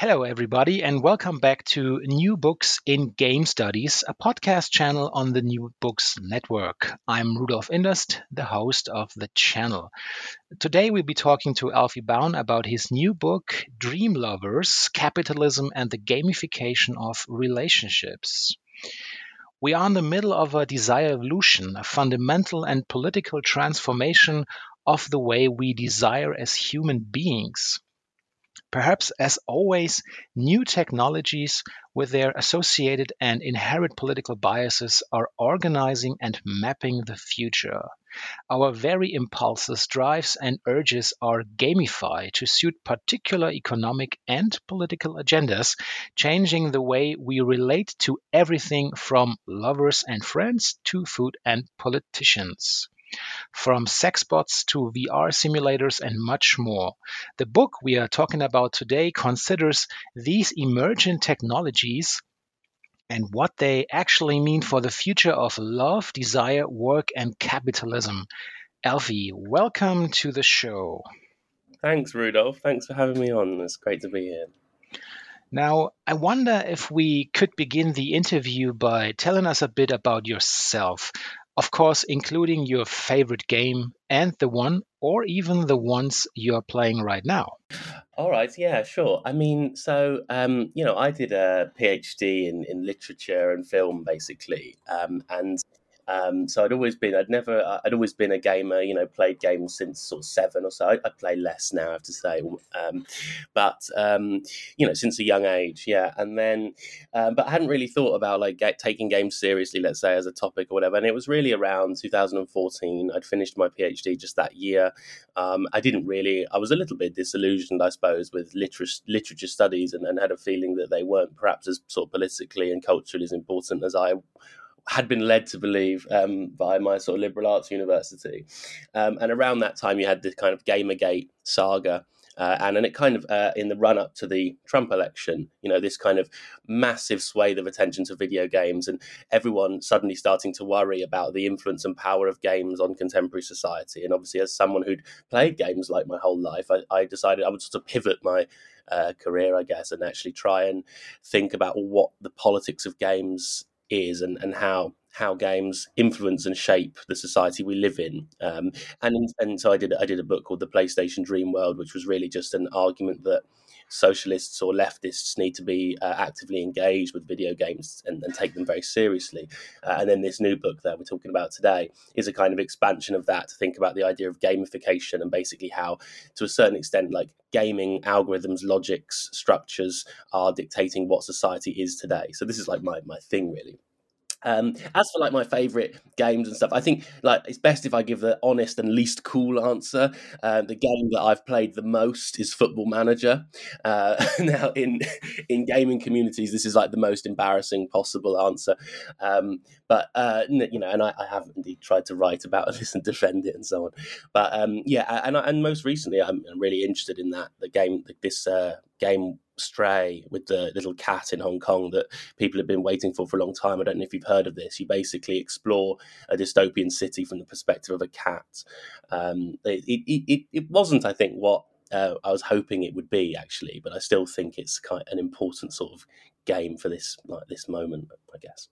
Hello, everybody, and welcome back to New Books in Game Studies, a podcast channel on the New Books Network. I'm Rudolf Inderst, the host of the channel. Today, we'll be talking to Alfie Bown about his new book, Dream Lovers Capitalism and the Gamification of Relationships. We are in the middle of a desire evolution, a fundamental and political transformation of the way we desire as human beings. Perhaps, as always, new technologies with their associated and inherent political biases are organizing and mapping the future. Our very impulses, drives, and urges are gamified to suit particular economic and political agendas, changing the way we relate to everything from lovers and friends to food and politicians from sex bots to VR simulators and much more. The book we are talking about today considers these emergent technologies and what they actually mean for the future of love, desire, work, and capitalism. Alfie, welcome to the show. Thanks, Rudolf. Thanks for having me on. It's great to be here. Now, I wonder if we could begin the interview by telling us a bit about yourself of course, including your favorite game and the one or even the ones you're playing right now. All right, yeah, sure. I mean, so um, you know, I did a PhD in in literature and film, basically, um, and um, so I'd always been, I'd never, I'd always been a gamer, you know, played games since sort of seven or so. I, I play less now, I have to say. Um, but, um, you know, since a young age, yeah. And then, um, but I hadn't really thought about like get, taking games seriously, let's say, as a topic or whatever. And it was really around 2014. I'd finished my PhD just that year. Um, I didn't really, I was a little bit disillusioned, I suppose, with literature, literature studies and, and had a feeling that they weren't perhaps as sort of politically and culturally as important as I had been led to believe um, by my sort of liberal arts university. Um, and around that time, you had this kind of Gamergate saga. Uh, and then it kind of uh, in the run up to the Trump election, you know, this kind of massive swathe of attention to video games, and everyone suddenly starting to worry about the influence and power of games on contemporary society. And obviously, as someone who'd played games like my whole life, I, I decided I would sort of pivot my uh, career, I guess, and actually try and think about what the politics of games is and, and how how games influence and shape the society we live in. Um, and and so I did I did a book called The PlayStation Dreamworld, which was really just an argument that socialists or leftists need to be uh, actively engaged with video games and, and take them very seriously. Uh, and then this new book that we're talking about today is a kind of expansion of that to think about the idea of gamification and basically how, to a certain extent, like gaming algorithms, logics, structures are dictating what society is today. So this is like my, my thing really. Um, as for like my favorite games and stuff, I think like it's best if I give the honest and least cool answer. Uh, the game that I've played the most is Football Manager. Uh, now, in in gaming communities, this is like the most embarrassing possible answer. Um, but uh, you know, and I, I, have indeed tried to write about this and defend it and so on. But um, yeah, and and most recently, I'm, really interested in that the game, this uh, game Stray with the little cat in Hong Kong that people have been waiting for for a long time. I don't know if you've heard of this. You basically explore a dystopian city from the perspective of a cat. Um, it, it, it, it, wasn't, I think, what uh, I was hoping it would be actually, but I still think it's kind of an important sort of game for this like this moment, I guess.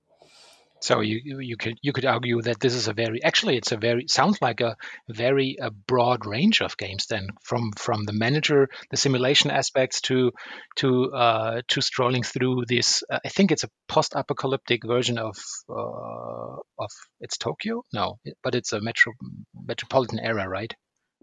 So you you could you could argue that this is a very actually it's a very sounds like a very a broad range of games then from from the manager the simulation aspects to to uh, to strolling through this uh, I think it's a post-apocalyptic version of uh, of it's Tokyo no but it's a metro metropolitan area right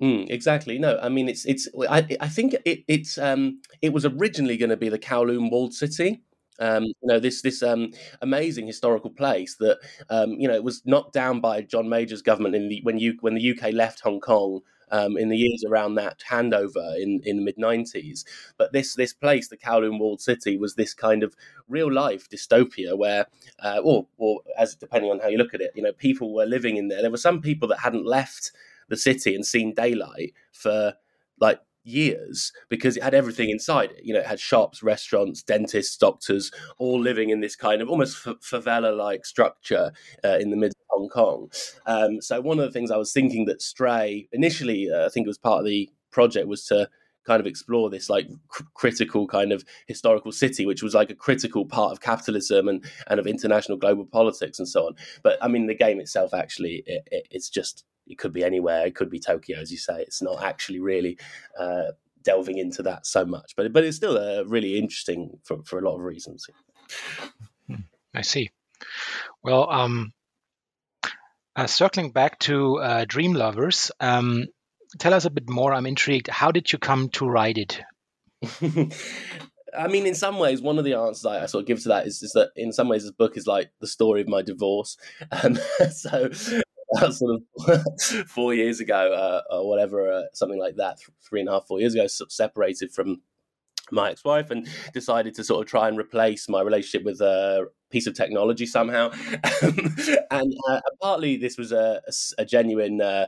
Mm, exactly. No, I mean it's it's. I I think it it's um it was originally going to be the Kowloon walled city, um, you know this this um, amazing historical place that um, you know was knocked down by John Major's government in the when you when the UK left Hong Kong um, in the years around that handover in, in the mid 90s. But this this place, the Kowloon Walled City, was this kind of real life dystopia where, uh, or, or as depending on how you look at it, you know, people were living in there. There were some people that hadn't left the city and seen daylight for like years because it had everything inside it. You know, it had shops, restaurants, dentists, doctors, all living in this kind of almost favela-like structure uh, in the middle of Hong Kong. Um, so one of the things I was thinking that Stray initially, uh, I think it was part of the project, was to kind of explore this like cr- critical kind of historical city which was like a critical part of capitalism and and of international global politics and so on but i mean the game itself actually it, it, it's just it could be anywhere. It could be Tokyo, as you say. It's not actually really uh, delving into that so much, but but it's still uh, really interesting for for a lot of reasons. Hmm, I see. Well, um, uh, circling back to uh, Dream Lovers, um, tell us a bit more. I'm intrigued. How did you come to write it? I mean, in some ways, one of the answers I, I, sort of give to that is, is that in some ways, this book is like the story of my divorce. Um, so sort of four years ago uh, or whatever, uh, something like that, three and a half, four years ago, sort of separated from my ex-wife and decided to sort of try and replace my relationship with a piece of technology somehow. and uh, partly this was a, a, a genuine uh,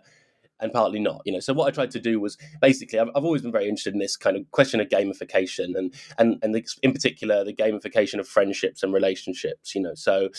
and partly not. You know, so what I tried to do was basically I've, I've, always been very interested in this kind of question of gamification and and and the, in particular the gamification of friendships and relationships. You know, so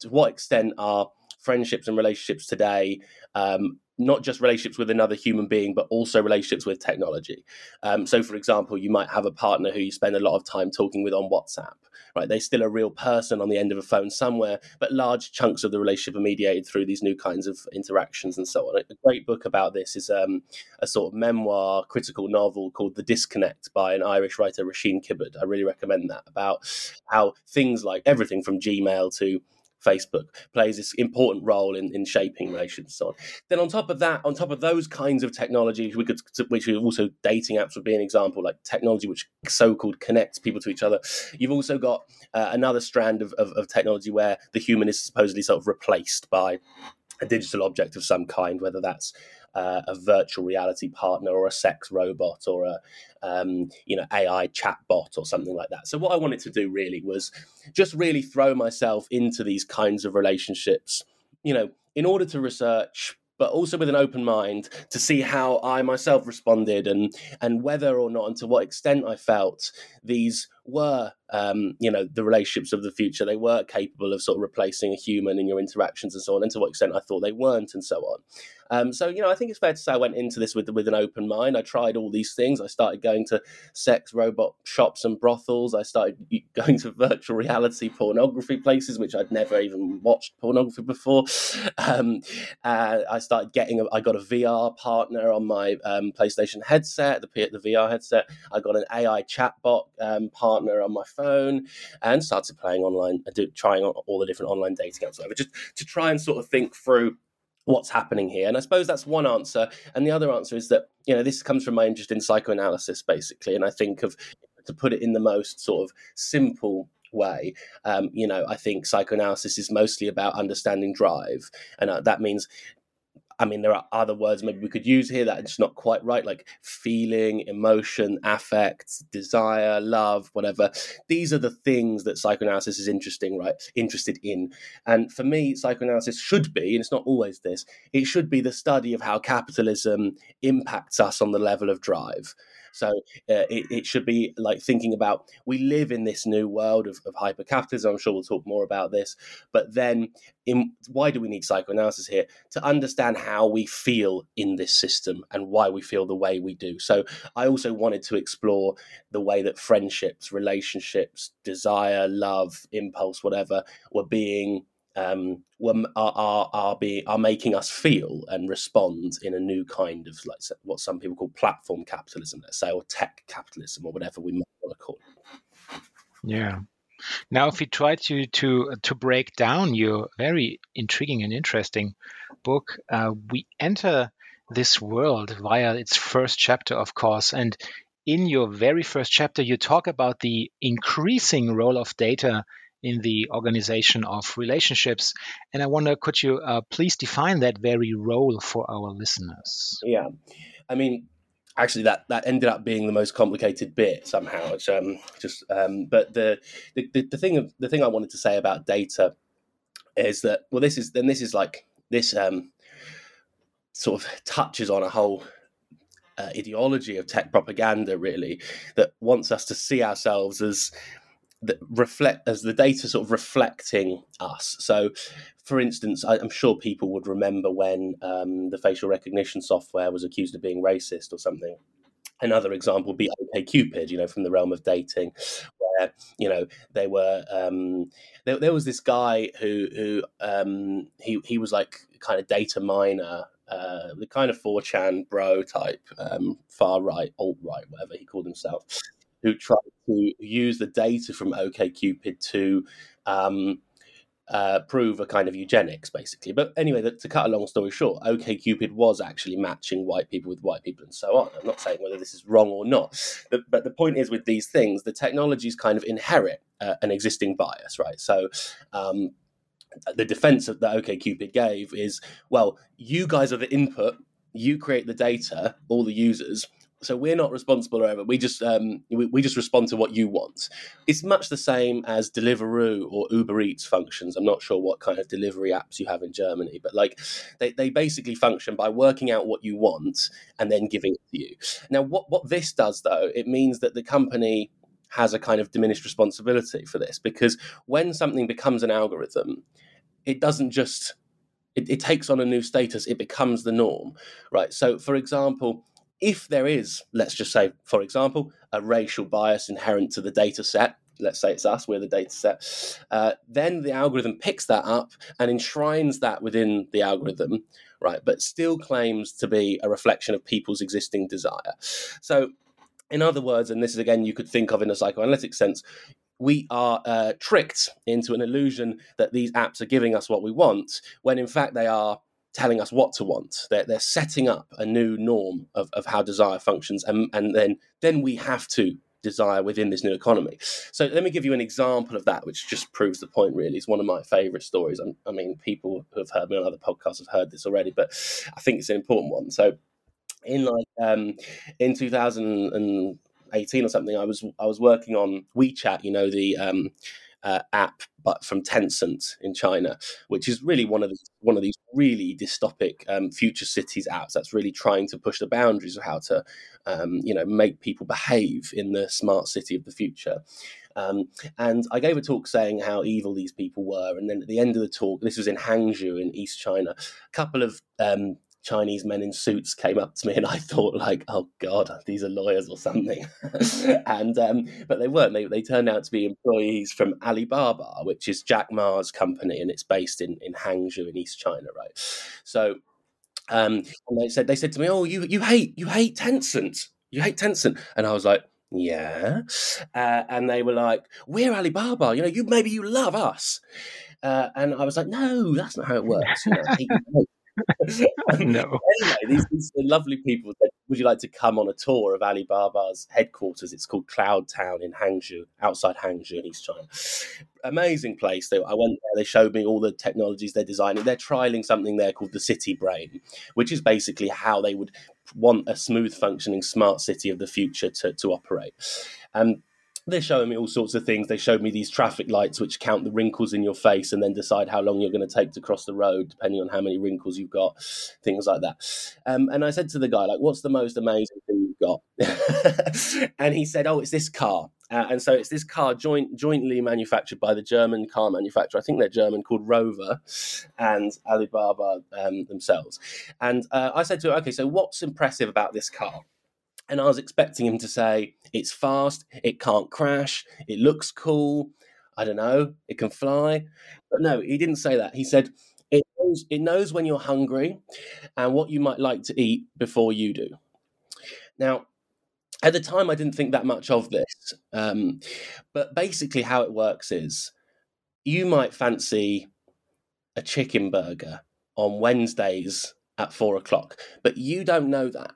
to what extent are friendships and relationships today um, not just relationships with another human being, but also relationships with technology. Um, so, for example, you might have a partner who you spend a lot of time talking with on WhatsApp, right? They're still a real person on the end of a phone somewhere, but large chunks of the relationship are mediated through these new kinds of interactions and so on. A great book about this is um, a sort of memoir, critical novel called The Disconnect by an Irish writer, Roisin Kiberd. I really recommend that about how things like everything from Gmail to Facebook plays this important role in, in shaping relations and so on. Then on top of that, on top of those kinds of technologies, we could, which are also dating apps would be an example, like technology which so-called connects people to each other. You've also got uh, another strand of, of, of technology where the human is supposedly sort of replaced by a digital object of some kind, whether that's uh, a virtual reality partner or a sex robot or a um, you know AI chatbot or something like that. So what I wanted to do really was just really throw myself into these kinds of relationships, you know, in order to research but also with an open mind to see how I myself responded and and whether or not and to what extent I felt these were um, you know the relationships of the future. They were capable of sort of replacing a human in your interactions and so on and to what extent I thought they weren't and so on um, so you know I think it's fair to say I went into this with with an open mind. I tried all these things. I started going to sex robot shops and brothels. I started going to virtual reality pornography places which I'd never even watched pornography before. Um, uh, I started getting a, I got a VR partner on my um, PlayStation headset the, the VR headset. I got an AI chatbot um, partner on my phone and started playing online, uh, trying all the different online dating apps, whatever, just to try and sort of think through what's happening here. And I suppose that's one answer. And the other answer is that, you know, this comes from my interest in psychoanalysis, basically. And I think of, to put it in the most sort of simple way. Um, you know, I think psychoanalysis is mostly about understanding drive, and uh, that means I mean, there are other words maybe we could use here that just not quite right, like feeling, emotion, affect, desire, love, whatever. These are the things that psychoanalysis is interesting, right? Interested in. And for me, psychoanalysis should be, and it's not always this, it should be the study of how capitalism impacts us on the level of drive. So uh, it, it, should be like thinking about we live in this new world of, of hyper capitalism. I'm sure we'll talk more about this. But then, in, why do we need psychoanalysis here? To understand how we feel in this system and why we feel the way we do. So I also wanted to explore the way that friendships, relationships, desire, love, impulse, whatever, were being um, are, are are be are making us feel and respond in a new kind of like what some people call platform capitalism, let's say, or tech capitalism, or whatever we might want to call it. Yeah. Now, if we try to to to break down your very intriguing and interesting book, uh, we enter this world via its first chapter, of course, and in your very first chapter, you talk about the increasing role of data in the organization of relationships. And I wonder, could you uh, please define that very role for our listeners? Yeah. I mean, actually that that ended up being the most complicated bit somehow which um just um but the the, the thing of the thing i wanted to say about data is that well this is then this is like this um sort of touches on a whole uh, ideology of tech propaganda really that wants us to see ourselves as reflect as the data sort of reflecting us. So, for instance, I, am sure people would remember when um, the facial recognition software was accused of being racist or something. Another example would be OkCupid, you know, from the realm of dating, where you know they were. Um, there, there, was this guy who who um, he he was like kind of data miner uh, the kind of 4chan bro type, um, far right, alt right, whatever he called himself who tried to use the data from OkCupid to um, uh, prove a kind of eugenics, basically. But anyway, to cut a long story short, OkCupid was actually matching white people with white people and so on. I'm not saying whether this is wrong or not, but, but the point is with these things, the technologies kind of inherit uh, an existing bias, right? So. Um, the defense that OkCupid gave is, well, you guys are the input, you create the data, all the users, so we're not responsible or ever. We just um, we, we, just respond to what you want. It's much the same as Deliveroo or Uber Eats functions. I'm not sure what kind of delivery apps you have in Germany, but like they, they basically function by working out what you want and then giving it to you. Now, what what this does though, it means that the company has a kind of diminished responsibility for this because when something becomes an algorithm, it doesn't just it, it takes on a new status. It becomes the norm, right? So, for example if there is, let's just say, for example, a racial bias inherent to the data set, let's say it's us, we're the data set, uh, then the algorithm picks that up and enshrines that within the algorithm, right? But still claims to be a reflection of people's existing desire. So, in other words, and this is again you could think of in a psychoanalytic sense, we are uh, tricked into an illusion that these apps are giving us what we want, when in fact they are telling us what to want. They're, they're setting up a new norm of, of how desire functions, and, and then then we have to desire within this new economy. So let me give you an example of that, which just proves the point. Really, it's one of my favourite stories. I, I mean, people who have heard me on other podcasts have heard this already, but I think it's an important one. So in like um, in 2018 or something, I was I was working on WeChat. You know the um, uh, app, but from Tencent in China, which is really one of the, one of these really dystopic um, future cities apps that's really trying to push the boundaries of how to, um, you know, make people behave in the smart city of the future. Um, and I gave a talk saying how evil these people were. And then at the end of the talk, this was in Hangzhou in East China, a couple of um, Chinese men in suits came up to me, and I thought, like, oh god, these are lawyers or something. and um, but they weren't. They they turned out to be employees from Alibaba, which is Jack Ma's company, and it's based in in Hangzhou in East China, right? So. Um, and they said they said to me, "Oh, you you hate you hate Tencent, you hate Tencent," and I was like, "Yeah," uh, and they were like, "We're Alibaba, you know, you maybe you love us," uh, and I was like, "No, that's not how it works." You know, no. anyway, these, these lovely people said, would you like to come on a tour of Alibaba's headquarters? It's called Cloud Town in Hangzhou, outside Hangzhou in East China. Amazing place. They, I went there. They showed me all the technologies they're designing. They're trialing something there called the City Brain, which is basically how they would want a smooth functioning smart city of the future to, to operate. Um, they're showing me all sorts of things. They showed me these traffic lights which count the wrinkles in your face and then decide how long you're going to take to cross the road, depending on how many wrinkles you've got, things like that. Um, and I said to the guy, like, "What's the most amazing thing you've got?" and he said, "Oh, it's this car." Uh, and so it's this car joint, jointly manufactured by the German car manufacturer. I think they're German, called Rover, and Alibaba um, themselves. And uh, I said to him, "Okay, so what's impressive about this car?" And I was expecting him to say, it's fast, it can't crash, it looks cool, I don't know, it can fly. But no, he didn't say that. He said, it knows, it knows when you're hungry and what you might like to eat before you do. Now, at the time, I didn't think that much of this. Um, but basically, how it works is you might fancy a chicken burger on Wednesdays at four o'clock, but you don't know that.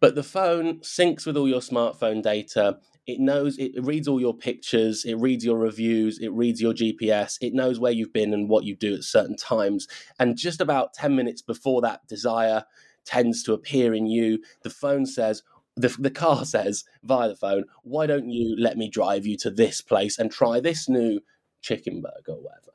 But the phone syncs with all your smartphone data. It knows, it reads all your pictures, it reads your reviews, it reads your GPS, it knows where you've been and what you do at certain times. And just about 10 minutes before that desire tends to appear in you, the phone says, the, the car says via the phone, why don't you let me drive you to this place and try this new chicken burger or whatever?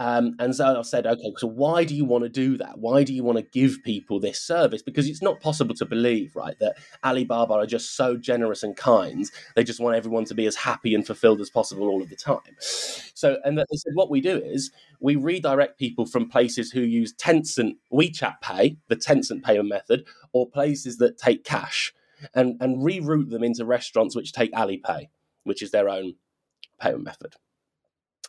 Um, and so I said, okay, so why do you want to do that? Why do you want to give people this service? Because it's not possible to believe, right, that Alibaba are just so generous and kind. They just want everyone to be as happy and fulfilled as possible all of the time. So, and they said, what we do is we redirect people from places who use Tencent WeChat Pay, the Tencent payment method, or places that take cash, and, and reroute them into restaurants which take Alipay, which is their own payment method.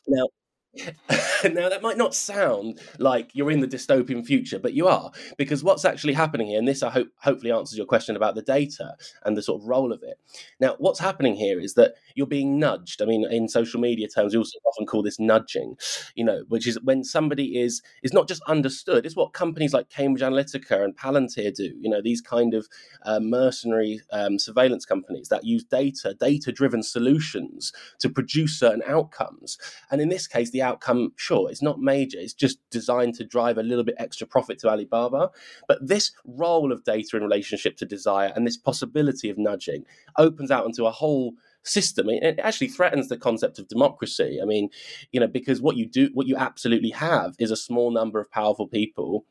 Now, now that might not sound like you're in the dystopian future but you are because what's actually happening here and this i hope hopefully answers your question about the data and the sort of role of it. Now what's happening here is that you're being nudged. I mean in social media terms we also often call this nudging you know which is when somebody is is not just understood it's what companies like cambridge analytica and palantir do you know these kind of uh, mercenary um, surveillance companies that use data data driven solutions to produce certain outcomes. And in this case the outcome, sure, it's not major. It's just designed to drive a little bit extra profit to Alibaba. But this role of data in relationship to desire and this possibility of nudging opens out into a whole system it actually threatens the concept of democracy i mean you know because what you do what you absolutely have is a small number of powerful people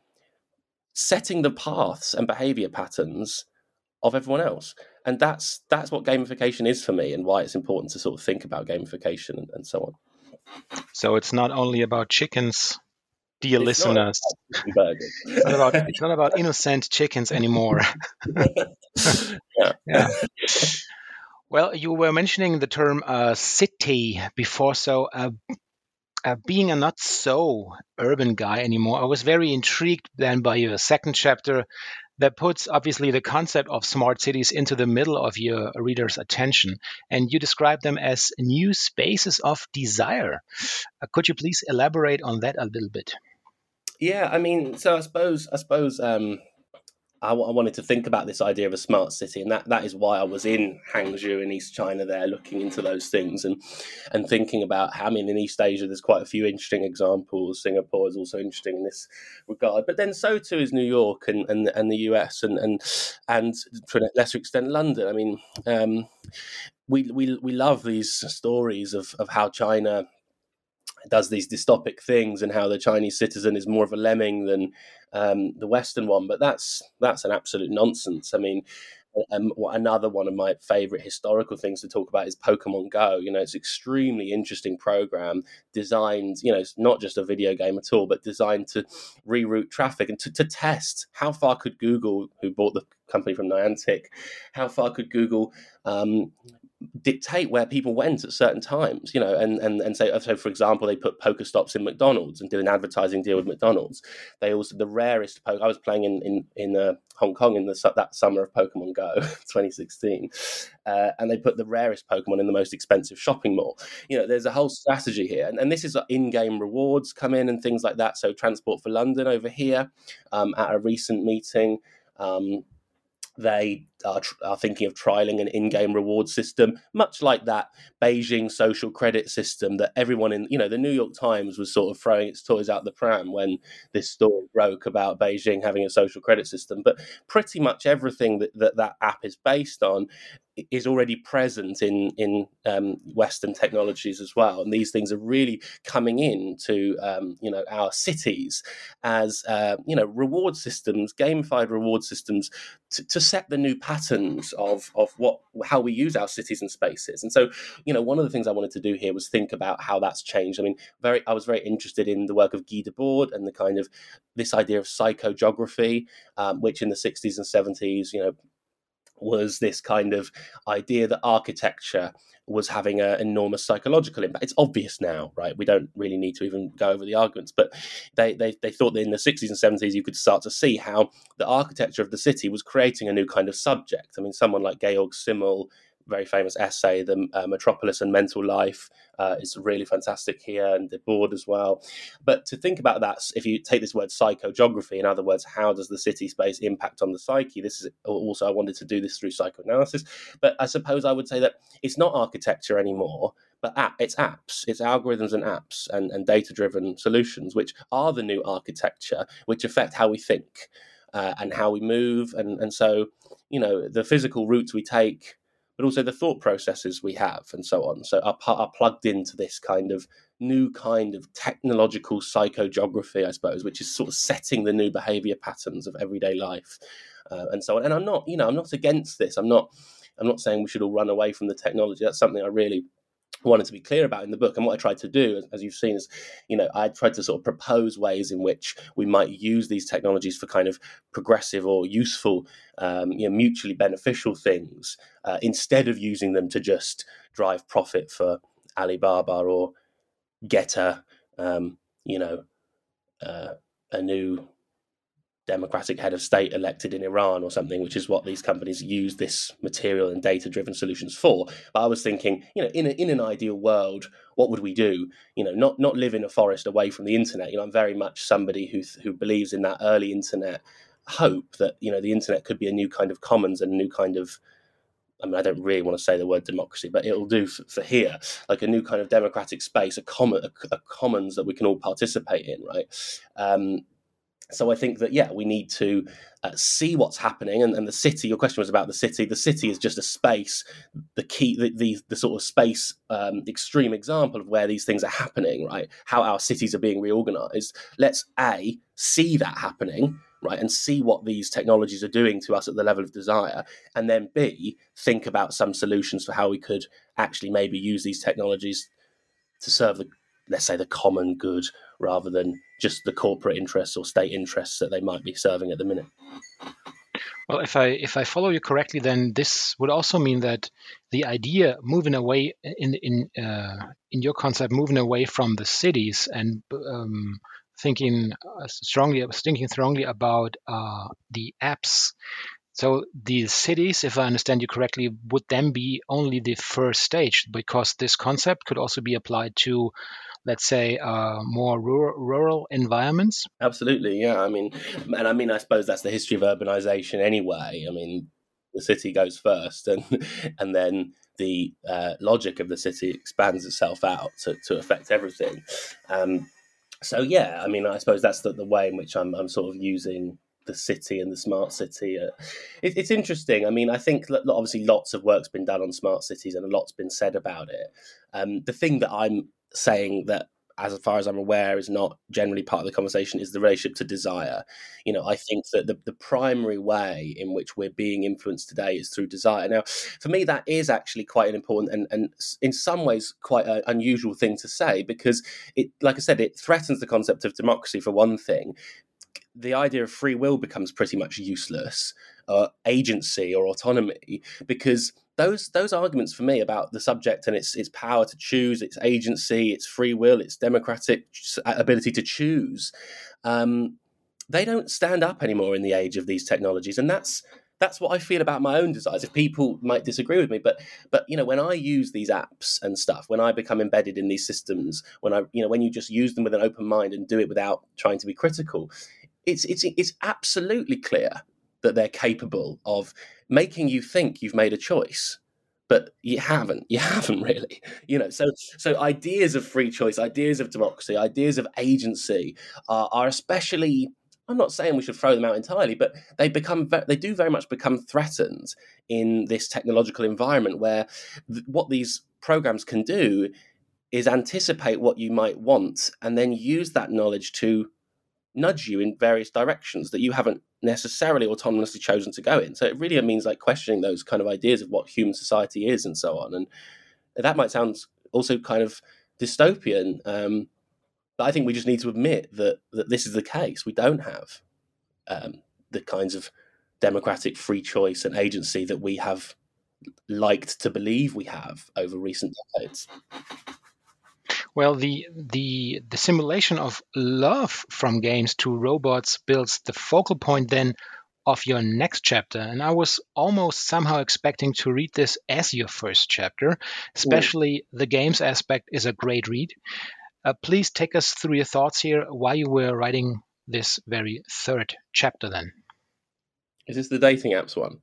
setting the paths and behavior patterns of everyone else and that's that's what gamification is for me and why it's important to sort of think about gamification and, and so on so it's not only about chickens, dear It's listeners. Burger. It's not about it's not about innocent chickens anymore. Yeah. yeah. Well, you were mentioning the term uh, city before, so uh, uh, being a not so urban guy anymore, I was very intrigued then by your second chapter that puts obviously the concept of smart cities into the middle of your reader's attention. And you describe them as new spaces of desire. Uh, could you please elaborate on that a little bit? Yeah, I mean, so I suppose I suppose um, I, I wanted to think about this idea of a smart city, and that, that is why I was in Hangzhou in East China there, looking into those things and and thinking about how I mean in East Asia there's quite a few interesting examples. Singapore is also interesting in this regard, but then so too is New York and and, and the US and and and to a lesser extent London. I mean. Um, we, we we love these stories of, of how China does these dystopic things and how the Chinese citizen is more of a lemming than um, the Western one. But that's that's an absolute nonsense. I mean, um, another one of my favorite historical things to talk about is Pokemon Go. You know, it's extremely interesting program designed. You know, it's not just a video game at all, but designed to reroute traffic and to, to test how far could Google, who bought the company from Niantic, how far could Google um, dictate where people went at certain times, you know, and and and say so. For example, they put PokeStops in McDonald's and did an advertising deal with McDonald's. They also the rarest poke. I was playing in in in uh, Hong Kong in the that summer of Pokemon Go, 2016, uh, and they put the rarest Pokemon in the most expensive shopping mall. You know, there's a whole strategy here, and, and this is uh, in-game rewards come in and things like that. So Transport for London over here um, at a recent meeting. Um, they are, are, thinking of trialing an in-game reward system, much like that Beijing social credit system that everyone in, you know, the New York Times was sort of throwing its toys out the pram when this story broke about Beijing having a social credit system. But pretty much everything that that, that app is based on is already present in in um, Western technologies as well, and these things are really coming into um, you know our cities as uh, you know reward systems, gamified reward systems to, to, set the new patterns of of what how we use our cities and spaces. And so you know one of the things I wanted to do here was think about how that's changed. I mean, very I was very interested in the work of Guy Debord and the kind of this idea of psychogeography, um, which in the 60s and 70s, you know, was this kind of idea that architecture was having an enormous psychological impact. It's obvious now, right? We don't really need to even go over the arguments, but they, they, they thought that in the 60s and 70s you could start to see how the architecture of the city was creating a new kind of subject. I mean, someone like Georg Simmel very famous essay, The uh, Metropolis and Mental Life, uh, is really fantastic here, and Debord as well. But to think about that, if you take this word psychogeography, in other words, how does the city space impact on the psyche? This is also, I wanted to do this through psychoanalysis. But I suppose I would say that it's not architecture anymore, but app, it's apps, it's algorithms and apps and, and data driven solutions, which are the new architecture, which affect how we think. Uh, and how we move, and and so you know the physical routes we take but also the thought processes we have and so on. So are, are plugged into this kind of new kind of technological psychogeography, I suppose, which is sort of setting the new behavior patterns of everyday life uh, and so on. And I'm not, you know, I'm not against this. I'm not, I'm not saying we should all run away from the technology. That's something I really wanted to be clear about in the book. And what I tried to do, as you've seen, is, you know, I tried to sort of propose ways in which we might use these technologies for kind of progressive or useful, um, you know, mutually beneficial things uh, instead of using them to just drive profit for Alibaba or get a, um, you know, uh, a new democratic head of state elected in Iran or something, which is what these companies use this material and data driven solutions for. But I was thinking, you know, in, a, in an ideal world, what would we do? You know, not not live in a forest away from the internet. You know, I'm very much somebody who who believes in that early internet hope that you know the internet could be a new kind of commons and a new kind of I mean, I don't really want to say the word democracy, but it'll do for, for here, like a new kind of democratic space, a common, a, a, commons that we can all participate in, right? Um, so I think that yeah, we need to uh, see what's happening, and, and the city. Your question was about the city. The city is just a space, the key, the the, the sort of space um, extreme example of where these things are happening. Right, how our cities are being reorganized. Let's a see that happening. Right, and see what these technologies are doing to us at the level of desire, and then B, think about some solutions for how we could actually maybe use these technologies to serve the let's say the common good rather than just the corporate interests or state interests that they might be serving at the minute. Well, if I if I follow you correctly, then this would also mean that the idea moving away in in uh, in your concept, moving away from the cities and um, thinking uh, strongly thinking strongly about uh, the apps. So the cities, if I understand you correctly, would then be only the first stage because this concept could also be applied to let's say, uh, more rural, rural environments? Absolutely, yeah. I mean, and I mean, I suppose that's the history of urbanization anyway. I mean, the city goes first, and and then the uh, logic of the city expands itself out to, to affect everything. Um, so yeah, I mean, I suppose that's the, the way in which I'm, I'm sort of using the city and the smart city. Uh, it, it's interesting. I mean, I think obviously lots of work's been done on smart cities and a lot's been said about it. Um, the thing that I'm saying that as far as I'm aware, is not generally part of the conversation is the relationship to desire. You know, I think that the, the primary way in which we're being influenced today is through desire. Now, for me, that is actually quite an important and, and in some ways quite an unusual thing to say because it, like I said, it threatens the concept of democracy for one thing. The idea of free will becomes pretty much useless, uh, agency or autonomy, because those those arguments for me about the subject and its its power to choose, its agency, its free will, its democratic ability to choose, um, they don't stand up anymore in the age of these technologies, and that's that's what I feel about my own desires. If people might disagree with me, but but you know, when I use these apps and stuff, when I become embedded in these systems, when I you know, when you just use them with an open mind and do it without trying to be critical, it's it's it's absolutely clear that they're capable of making you think you've made a choice but you haven't you haven't really you know? So so ideas of free choice ideas of democracy ideas of agency are, are especially i'm not saying we should throw them out entirely but they become they do very much become threatened in this technological environment where th- what these programs can do is anticipate what you might want and then use that knowledge to nudge you in various directions that you haven't necessarily autonomously chosen to go in. So it really means like questioning those kind of ideas of what human society is and so on. And that might sound also kind of dystopian, um, but I think we just need to admit that that this is the case. We don't have um, the kinds of democratic free choice and agency that we have liked to believe we have over recent decades. Well, the the the simulation of love from games to robots builds the focal point then of your next chapter. And I was almost somehow expecting to read this as your first chapter, especially the games aspect is a great read. Uh, please take us through your thoughts here, why you were writing this very third chapter then. Is this the dating apps one?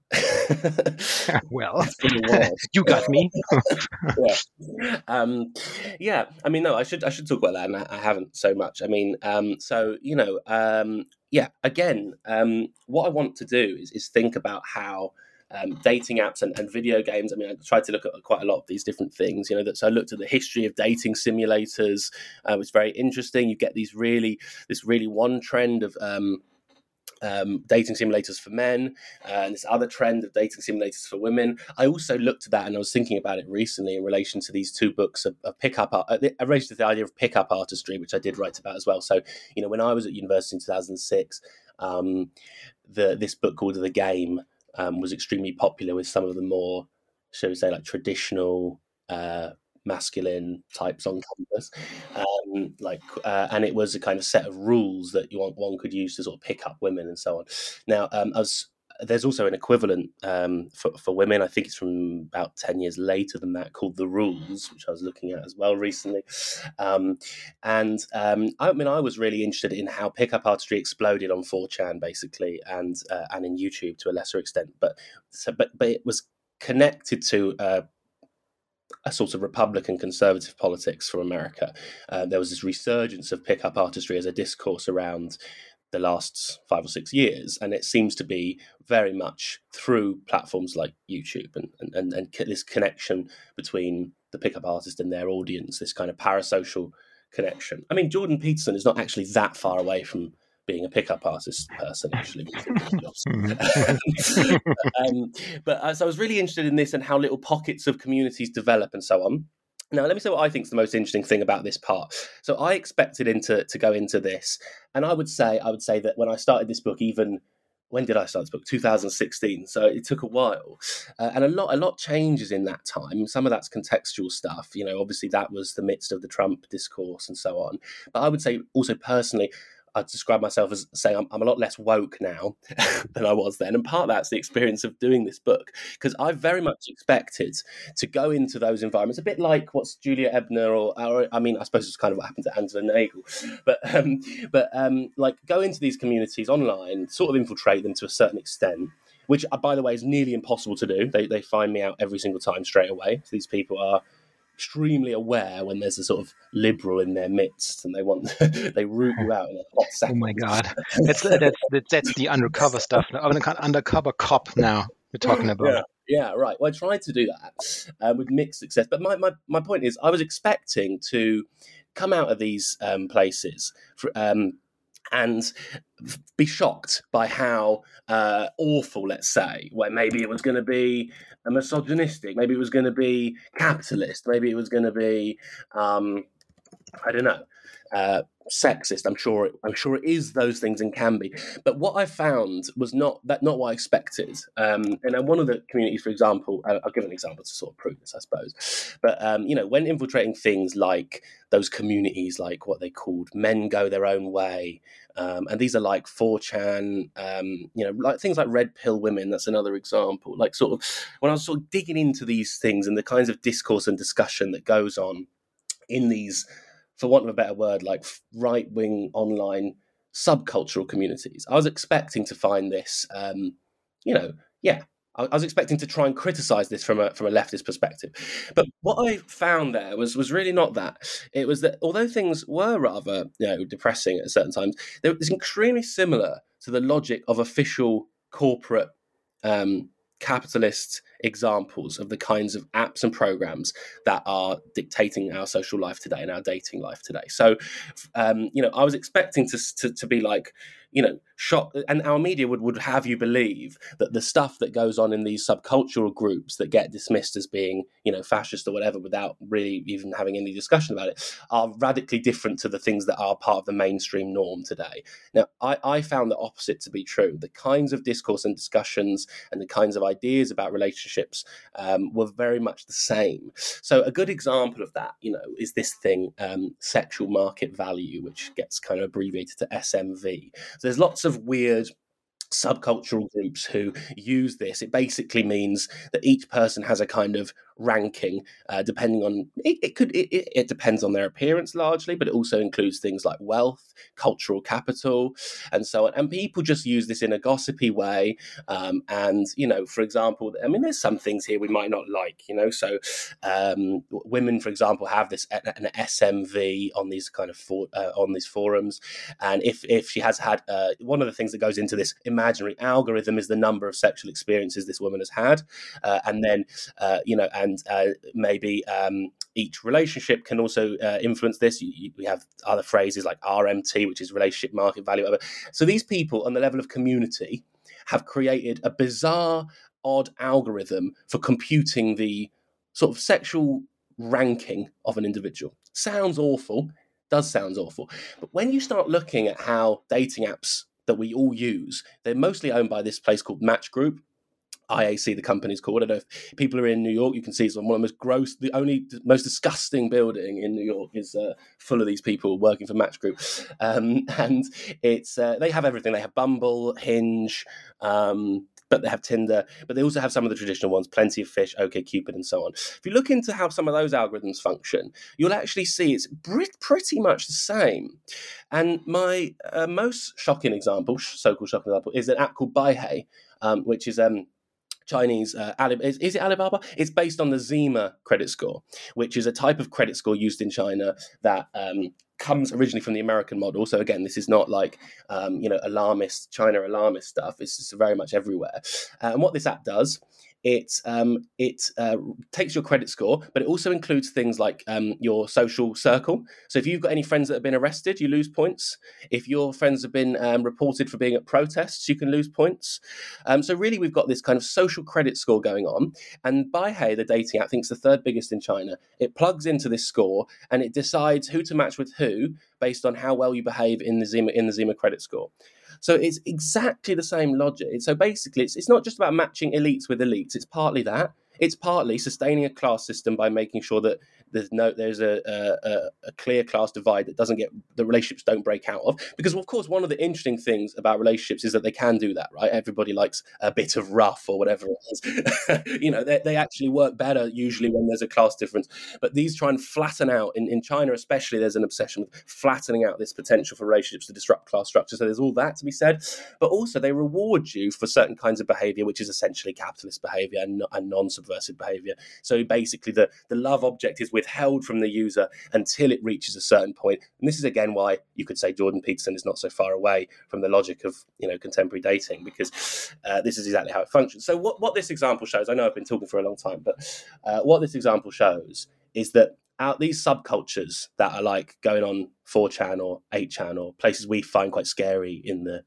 well, you got me. yeah. Um, yeah, I mean, no, I should I should talk about that, and I, I haven't so much. I mean, um, so you know, um, yeah. Again, um, what I want to do is is think about how. Um, dating apps and, and, video games. I mean, I tried to look at quite a lot of these different things. You know, that so I looked at the history of dating simulators. Uh, it was very interesting. You get these really, this really one trend of um, dating simulators for men uh, and this other trend of dating simulators for women. I also looked at that and I was thinking about it recently in relation to these two books of, of pickup art. I raised the idea of pickup artistry, which I did write about as well. So, you know, when I was at university in 2006, um, the this book called The Game um, was extremely popular with some of the more, shall we say, like traditional uh, masculine types on campus, um, like, uh, and it was a kind of set of rules that you want, one could use to sort of pick up women and so on. Now, um, as there's also an equivalent um, for, for women. I think it's from about 10 years later than that called The Rules, which I was looking at as well recently. Um, and um, I mean, I was really interested in how pickup artistry exploded on 4chan, basically, and uh, and in YouTube to a lesser extent. But so, but but it was connected to uh, a sort of Republican conservative politics from America. Uh, there was this resurgence of pickup artistry as a discourse around the last five or six years, and it seems to be very much through platforms like YouTube and and, and, and this connection between the pickup artist and their audience, this kind of parasocial connection. I mean, Jordan Peterson is not actually that far away from being a pickup artist person, actually. Mm-hmm. um, but uh, so I was really interested in this and how little pockets of communities develop and so on. Now, let me say what I think is the most interesting thing about this part. So, I expected into to go into this, and I would say I would say that when I started this book, even when did I start this book? 2016. So it took a while, uh, and a lot a lot changes in that time. Some of that's contextual stuff. You know, obviously that was the midst of the Trump discourse and so on. But I would say also personally, I describe myself as saying I'm, I'm a lot less woke now than I was then. And part of that's the experience of doing this book because I very much expected to go into those environments, a bit like what's Julia Ebner or, or I mean, I suppose it's kind of what happened to Angela Nagle, but um, but um, like go into these communities online, sort of infiltrate them to a certain extent. Which, uh, by the way, is nearly impossible to do. They, they find me out every single time straight away. So these people are extremely aware when there's a sort of liberal in their midst and they want they root you out in a hot second. Oh my god, that's that's that's the undercover stuff. Undercover cop now we're talking about. Yeah. Yeah, right. Well, I tried to do that uh, with mixed success, but my, my, my point is, I was expecting to come out of these um, places for, um, and be shocked by how uh, awful, let's say, where maybe it was going to be misogynistic, maybe it was going to be capitalist, maybe it was going to be, um, I don't know, uh, sexist. I'm sure it, I'm sure it is those things and can be. But what I found was not that not what I expected. Um, and one of the communities, for example, I'll give an example to sort of prove this, I suppose. But um, you know, when infiltrating things like those communities, like what they called "men go their own way," um, and these are like 4chan, um, you know, like things like red pill women. That's another example. Like sort of when I was sort of digging into these things and the kinds of discourse and discussion that goes on in these for want of a better word, like right wing online subcultural communities. I was expecting to find this um, you know, yeah, I, was expecting to try and criticize this from a from a leftist perspective, but what I found there was was really not that. It was that although things were rather you know depressing at certain times, it was extremely similar to the logic of official corporate um, capitalist examples of the kinds of apps and programs that are dictating our social life today and our dating life today. So, um, you know, I was expecting to, to, to be like, you know, shot, and our media would, would have you believe that the stuff that goes on in these subcultural groups that get dismissed as being, you know, fascist or whatever without really even having any discussion about it are radically different to the things that are part of the mainstream norm today. Now, I, I found the opposite to be true. The kinds of discourse and discussions and the kinds of ideas about relationships um, were very much the same. So, a good example of that, you know, is this thing, um, sexual market value, which gets kind of abbreviated to SMV. There's lots of weird subcultural groups who use this. It basically means that each person has a kind of ranking, uh, depending on it, it could it, it, depends on their appearance largely, but it also includes things like wealth, cultural capital, and so on. And people just use this in a gossipy way. Um, and you know, for example, I mean, there's some things here we might not like. You know, so um, women, for example, have this an SMV on these kind of for, uh, on these forums, and if if she has had uh, one of the things that goes into this imaginary algorithm is the number of sexual experiences this woman has had, uh, and then uh, you know and uh, maybe um, each relationship can also uh, influence this. You, you, we have other phrases like RMT, which is relationship market value. Whatever. So these people, on the level of community, have created a bizarre, odd algorithm for computing the sort of sexual ranking of an individual. Sounds awful, does sound awful. But when you start looking at how dating apps that we all use, they're mostly owned by this place called Match Group. IAC, the company's called. I don't know if people are in New York, you can see it's one of the most gross, the only most disgusting building in New York is uh, full of these people working for Match Group, um, and it's uh, they have everything. They have Bumble, Hinge. Um, but they have Tinder, but they also have some of the traditional ones, Plenty of Fish, OK Cupid, and so on. If you look into how some of those algorithms function, you'll actually see it's pretty much the same. And my uh, most shocking example, so-called shocking example, is an app called Baihe, um, which is um, Chinese uh, is, is, it Alibaba? It's based on the Zhima credit score, which is a type of credit score used in China that um, comes originally from the American model. So again, this is not like um, you know alarmist China alarmist stuff. It's very much everywhere. Uh, and what this app does it um, it uh, takes your credit score, but it also includes things like um, your social circle. So if you've got any friends that have been arrested, you lose points. If your friends have been um, reported for being at protests, you can lose points. Um, so really, we've got this kind of social credit score going on. And Baihe, the dating app, thinks the third biggest in China. It plugs into this score and it decides who to match with who based on how well you behave in the Zhima in the Zhima credit score. So it's exactly the same logic. So basically, it's, it's not just about matching elites with elites. It's partly that. It's partly sustaining a class system by making sure that there's no there's a, a, a clear class divide that doesn't get the relationships don't break out of. Because of course one of the interesting things about relationships is that they can do that right? Everybody likes a bit of rough or whatever it is. You know they, they actually work better usually when there's a class difference. But these try and flatten out in, in China especially there's an obsession with flattening out this potential for relationships to disrupt class structure. So there's all that to be said. But also they reward you for certain kinds of behavior which is essentially capitalist behavior and, and non-subversive behavior. So basically the the love object is with withheld from the user until it reaches a certain point. And this is again why you could say Jordan Peterson is not so far away from the logic of you know contemporary dating because uh, this is exactly how it functions. So what what this example shows, I know I've been talking for a long time, but uh, what this example shows is that out these subcultures that are like going on 4chan or 8chan or places we find quite scary in the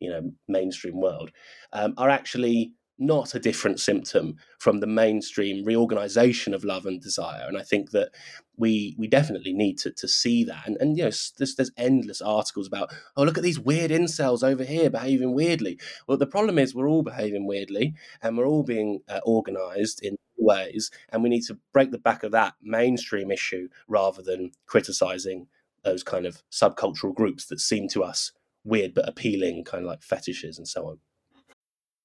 you know mainstream world um, are actually not a different symptom from the mainstream reorganization of love and desire. And I think that we we definitely need to, to see that. And, and you know, there's, there's endless articles about, oh, look at these weird incels over here behaving weirdly. Well, the problem is we're all behaving weirdly and we're all being uh, organized in ways. And we need to break the back of that mainstream issue rather than criticizing those kind of subcultural groups that seem to us weird but appealing, kind of like fetishes and so on.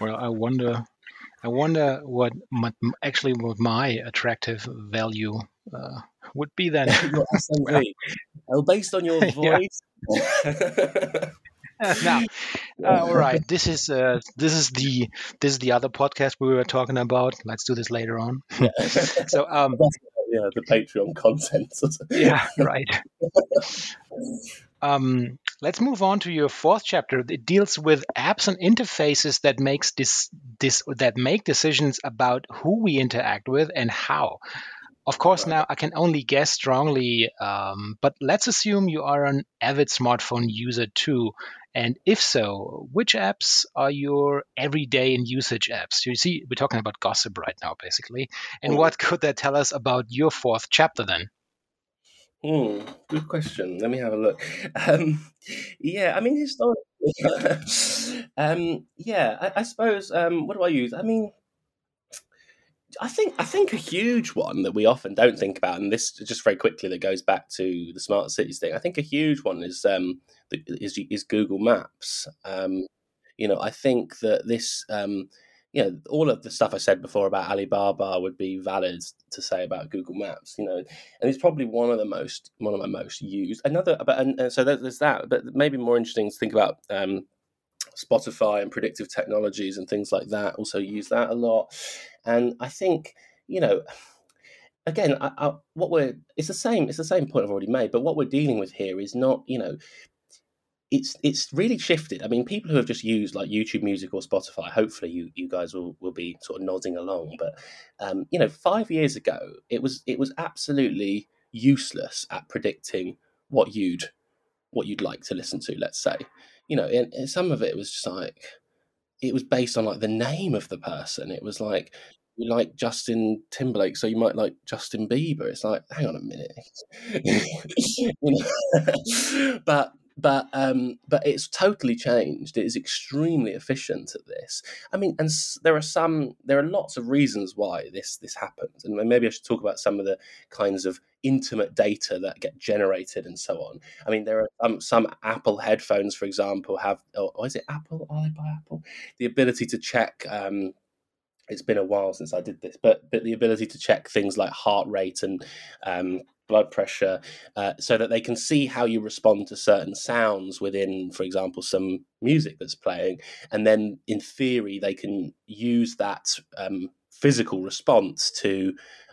Well, I wonder, I wonder what my, actually what my attractive value uh, would be then. your SMV. well, based on your voice. now, uh, all right. This is uh, this is the this is the other podcast we were talking about. Let's do this later on. Yeah. so, um, yeah, the Patreon content. yeah, right. Um, let's move on to your fourth chapter. It deals with apps and interfaces that makes this this that make decisions about who we interact with and how. Of course, now I can only guess strongly, um, but let's assume you are an avid smartphone user too. And if so, which apps are your everyday and usage apps? You see, we're talking about gossip right now, basically. And what could that tell us about your fourth chapter then? Hmm, good question. Let me have a look. Um, yeah, I mean, historically, um, yeah, I, I suppose. Um, what do I use? I mean, I think I think a huge one that we often don't think about, and this just very quickly that goes back to the smart cities thing. I think a huge one is um, is, is Google Maps. Um, you know, I think that this um, you know, all of the stuff I said before about Alibaba would be valid to say about Google Maps. You know, and it's probably one of the most one of my most used. Another, but and, and so there's that. But maybe more interesting to think about. Um, Spotify and predictive technologies and things like that also use that a lot, and I think you know again, I, I, what we're it's the same it's the same point I've already made, but what we're dealing with here is not you know it's it's really shifted. I mean, people who have just used like YouTube Music or Spotify, hopefully you you guys will, will be sort of nodding along. But um, you know, five years ago, it was it was absolutely useless at predicting what you'd what you'd like to listen to. Let's say, you know, and, and some of it was just like it was based on like the name of the person. It was like you like Justin Timberlake, so you might like Justin Bieber. It's like, hang on a minute. but but um, but it's totally changed. It is extremely efficient at this. I mean, and there are some, there are lots of reasons why this this happens, and maybe I should talk about some of the kinds of intimate data that get generated and so on. I mean, there are um, some Apple headphones, for example, have or, or is it Apple? Are they by Apple? The ability to check. Um, it's been a while since I did this, but but the ability to check things like heart rate and um, blood pressure, uh, so that they can see how you respond to certain sounds within, for example, some music that's playing, and then in theory they can use that um, physical response to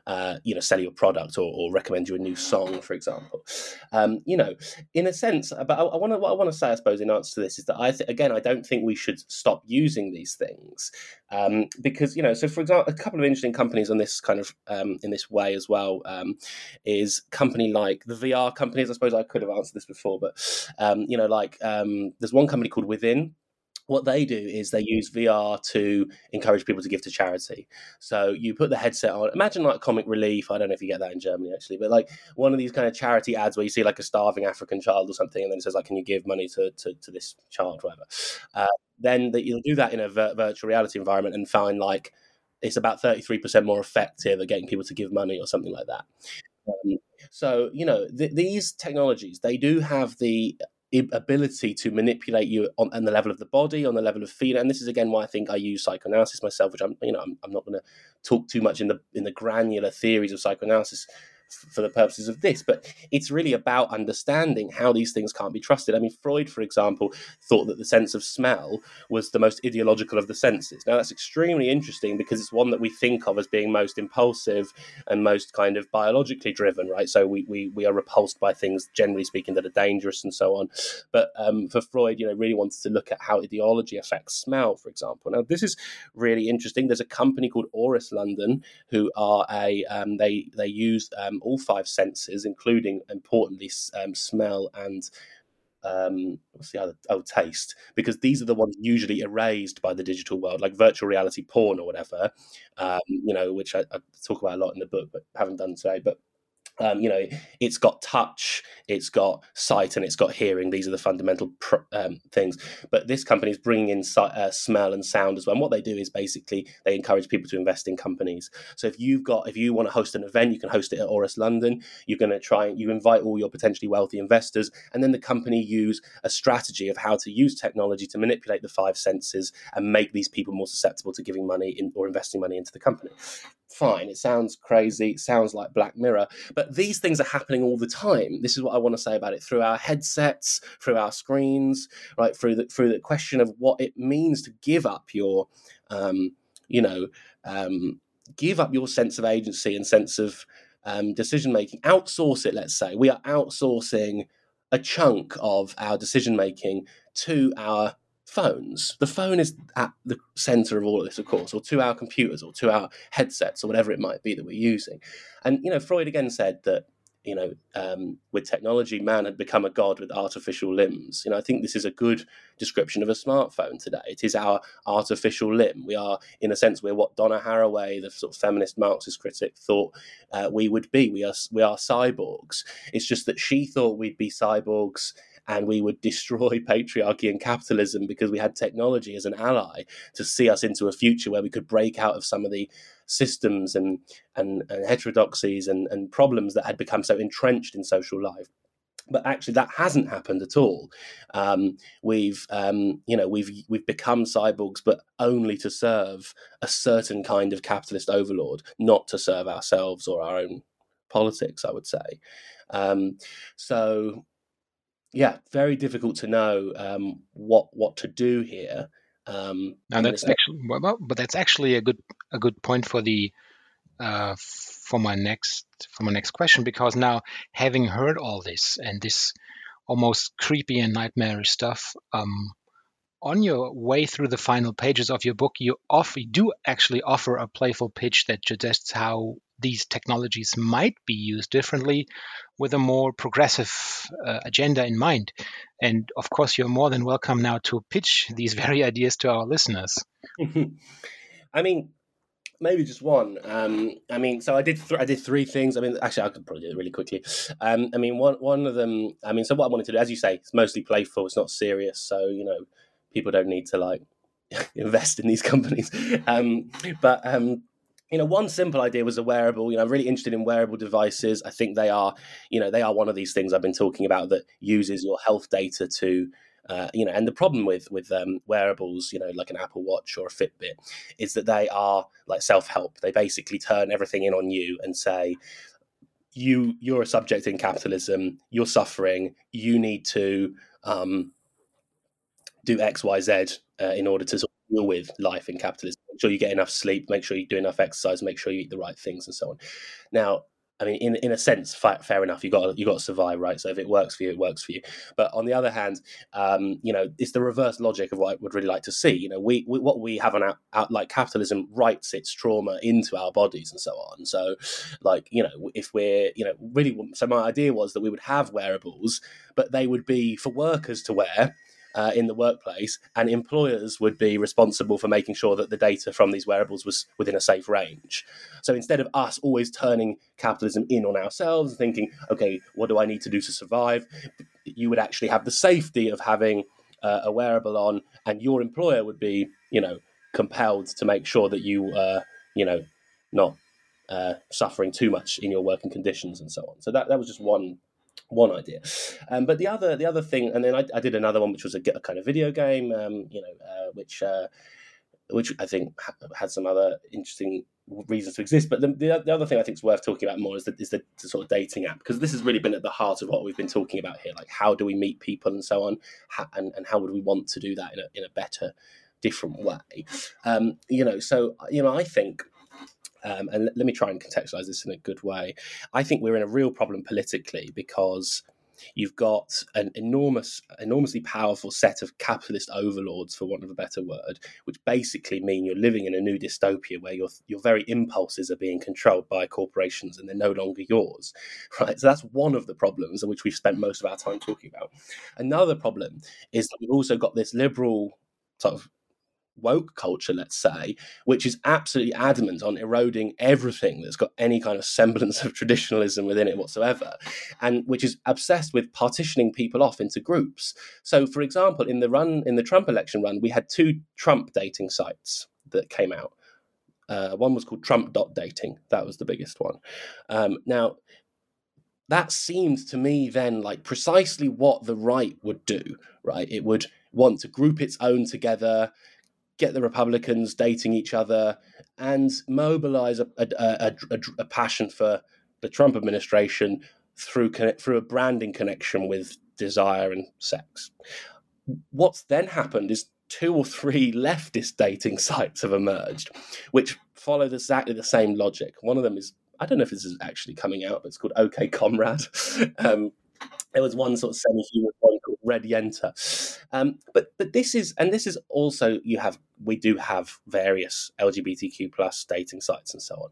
uh, you know, sell your product or, or, recommend you a new song, for example. Um, you know, in a sense, but I, I want to what I want to say, I suppose, in answer to this is that I th- again I don't think we should stop using these things um, because you know, so for example, a couple of interesting companies on this kind of um, in this way as well um, is company like the VR companies. I suppose I could have answered this before, but um, you know, like um, there's one company called Within what they do is they use VR to encourage people to give to charity. So you put the headset on. Imagine like Comic Relief. I don't know if you get that in Germany actually, but like one of these kind of charity ads where you see like a starving African child or something, and then it says like, "Can you give money to to, to this child?" Whatever. Uh, then the, you'll do that in a vir- virtual reality environment and find like it's about thirty three percent more effective at getting people to give money or something like that. Um, so you know th- these technologies they do have the ability to manipulate you on, on, the level of the body, on the level of feeling. And this is again why I think I use psychoanalysis myself, which I'm you know I'm, I'm not going to talk too much in the in the granular theories of psychoanalysis for the purposes of this, but it's really about understanding how these things can't be trusted. I mean, Freud, for example, thought that the sense of smell was the most ideological of the senses. Now, that's extremely interesting because it's one that we think of as being most impulsive and most kind of biologically driven, right? So we, we, we are repulsed by things, generally speaking, that are dangerous and so on. But um, for Freud, you know, really wanted to look at how ideology affects smell, for example. Now, this is really interesting. There's a company called Auris London who are a, um, they, they use um, all five senses, including importantly um, smell and um, what's the other? Oh, taste, because these are the ones usually erased by the digital world, like virtual reality porn or whatever. Um, you know, which I, I, talk about a lot in the book, but haven't done today. But um, you know, it's got touch, it's got sight, and it's got hearing. These are the fundamental pr- um, things. But this company is bringing in si- uh, smell and sound as well. And what they do is basically they encourage people to invest in companies. So if you've got, if you want to host an event, you can host it at Auris London. You're going to try and you invite all your potentially wealthy investors, and then the company use a strategy of how to use technology to manipulate the five senses and make these people more susceptible to giving money in, or investing money into the company fine. It sounds crazy. It sounds like Black Mirror. But these things are happening all the time. This is what I want to say about it through our headsets, through our screens, right? Through the through the question of what it means to give up your, um, you know, um, give up your sense of agency and sense of um, decision making. Outsource it. Let's say we are outsourcing a chunk of our decision making to our phones. The phone is at the center of all of this, of course, or to our computers or to our headsets or whatever it might be that we're using. And, you know, Freud again said that, you know, um, with technology, man had become a god with artificial limbs. You know, I think this is a good description of a smartphone today. It is our artificial limb. We are, in a sense, we're what Donna Haraway, the sort of feminist Marxist critic, thought uh, we would be. We are, we are cyborgs. It's just that she thought we'd be cyborgs and we would destroy patriarchy and capitalism because we had technology as an ally to see us into a future where we could break out of some of the systems and and, and heterodoxies and, and problems that had become so entrenched in social life but actually that hasn't happened at all. Um, we've um, you know we've we've become cyborgs, but only to serve a certain kind of capitalist overlord, not to serve ourselves or our own politics. I would say. Um, so yeah, very difficult to know um, what what to do here. Um, and that's actually, well, but that's actually a good a good point for the uh, for my next for my next question because now having heard all this and this almost creepy and nightmarish stuff, um, on your way through the final pages of your book, you offer you do actually offer a playful pitch that suggests how these technologies might be used differently with a more progressive uh, agenda in mind. And of course, you're more than welcome now to pitch these very ideas to our listeners. I mean, maybe just one. Um, I mean, so I did th- I did three things. I mean, actually, I could probably do it really quickly. Um, I mean, one one of them. I mean, so what I wanted to do, as you say, it's mostly playful. It's not serious. So you know, people don't need to like invest in these companies. Um, but um, you know, one simple idea was a wearable. You know, I'm really interested in wearable devices. I think they are, you know, they are one of these things I've been talking about that uses your health data to, uh, you know, and the problem with with um, wearables, you know, like an Apple Watch or a Fitbit, is that they are like self help. They basically turn everything in on you and say, you you're a subject in capitalism. You're suffering. You need to um, do X, Y, Z uh, in order to sort deal with life in capitalism Make sure you get enough sleep, make sure you do enough exercise, make sure you eat the right things, and so on. Now, I mean, in in a sense, fair enough. You got you got to survive, right? So if it works for you, it works for you. But on the other hand, um, you know, it's the reverse logic of what I would really like to see. You know, we, we what we have on our, like capitalism writes its trauma into our bodies and so on. So, like you know, if we're you know really, so my idea was that we would have wearables, but they would be for workers to wear uh, in the workplace, and employers would be responsible for making sure that the data from these wearables was within a safe range. So instead of us always turning capitalism in on ourselves, thinking, okay, what do I need to do to survive? You would actually have the safety of having uh, a wearable on, and your employer would be, you know, compelled to make sure that you, uh, you know, not uh, suffering too much in your working conditions and so on. So that, that was just one one idea. Um, but the other the other thing, and then I, I did another one, which was a, a kind of video game, um, you know, uh, which uh, which I think had some other interesting reasons to exist. But the, the, the, other thing I think is worth talking about more is the, is the, the, sort of dating app because this has really been at the heart of what we've been talking about here. Like how do we meet people and so on, and and how would we want to do that in a in a better, different way? Um, you know, so you know, I think um, and let me try and contextualize this in a good way. I think we're in a real problem politically because you've got an enormous, enormously powerful set of capitalist overlords, for want of a better word, which basically mean you're living in a new dystopia where your your very impulses are being controlled by corporations and they're no longer yours. Right. So that's one of the problems, which we've spent most of our time talking about. Another problem is that we've also got this liberal sort of woke culture, let's say, which is absolutely adamant on eroding everything that's got any kind of semblance of traditionalism within it whatsoever, and which is obsessed with partitioning people off into groups. So, for example, in the run in the Trump election run, we had two Trump dating sites that came out. Uh, one was called Trump dot dating. That was the biggest one. Um, now, that seemed to me then like precisely what the right would do. Right, it would want to group its own together get the Republicans dating each other, and mobilize a, a, a, a passion for the Trump administration through through a branding connection with desire and sex. What's then happened is two or three leftist dating sites have emerged, which follow exactly the same logic. One of them is I don't know if this is actually coming out, but it's called OK Comrade. Um, there was one sort of semi-human one called Red Yenta. Um, but but this is and this is also you have we do have various LGBTQ plus dating sites and so on,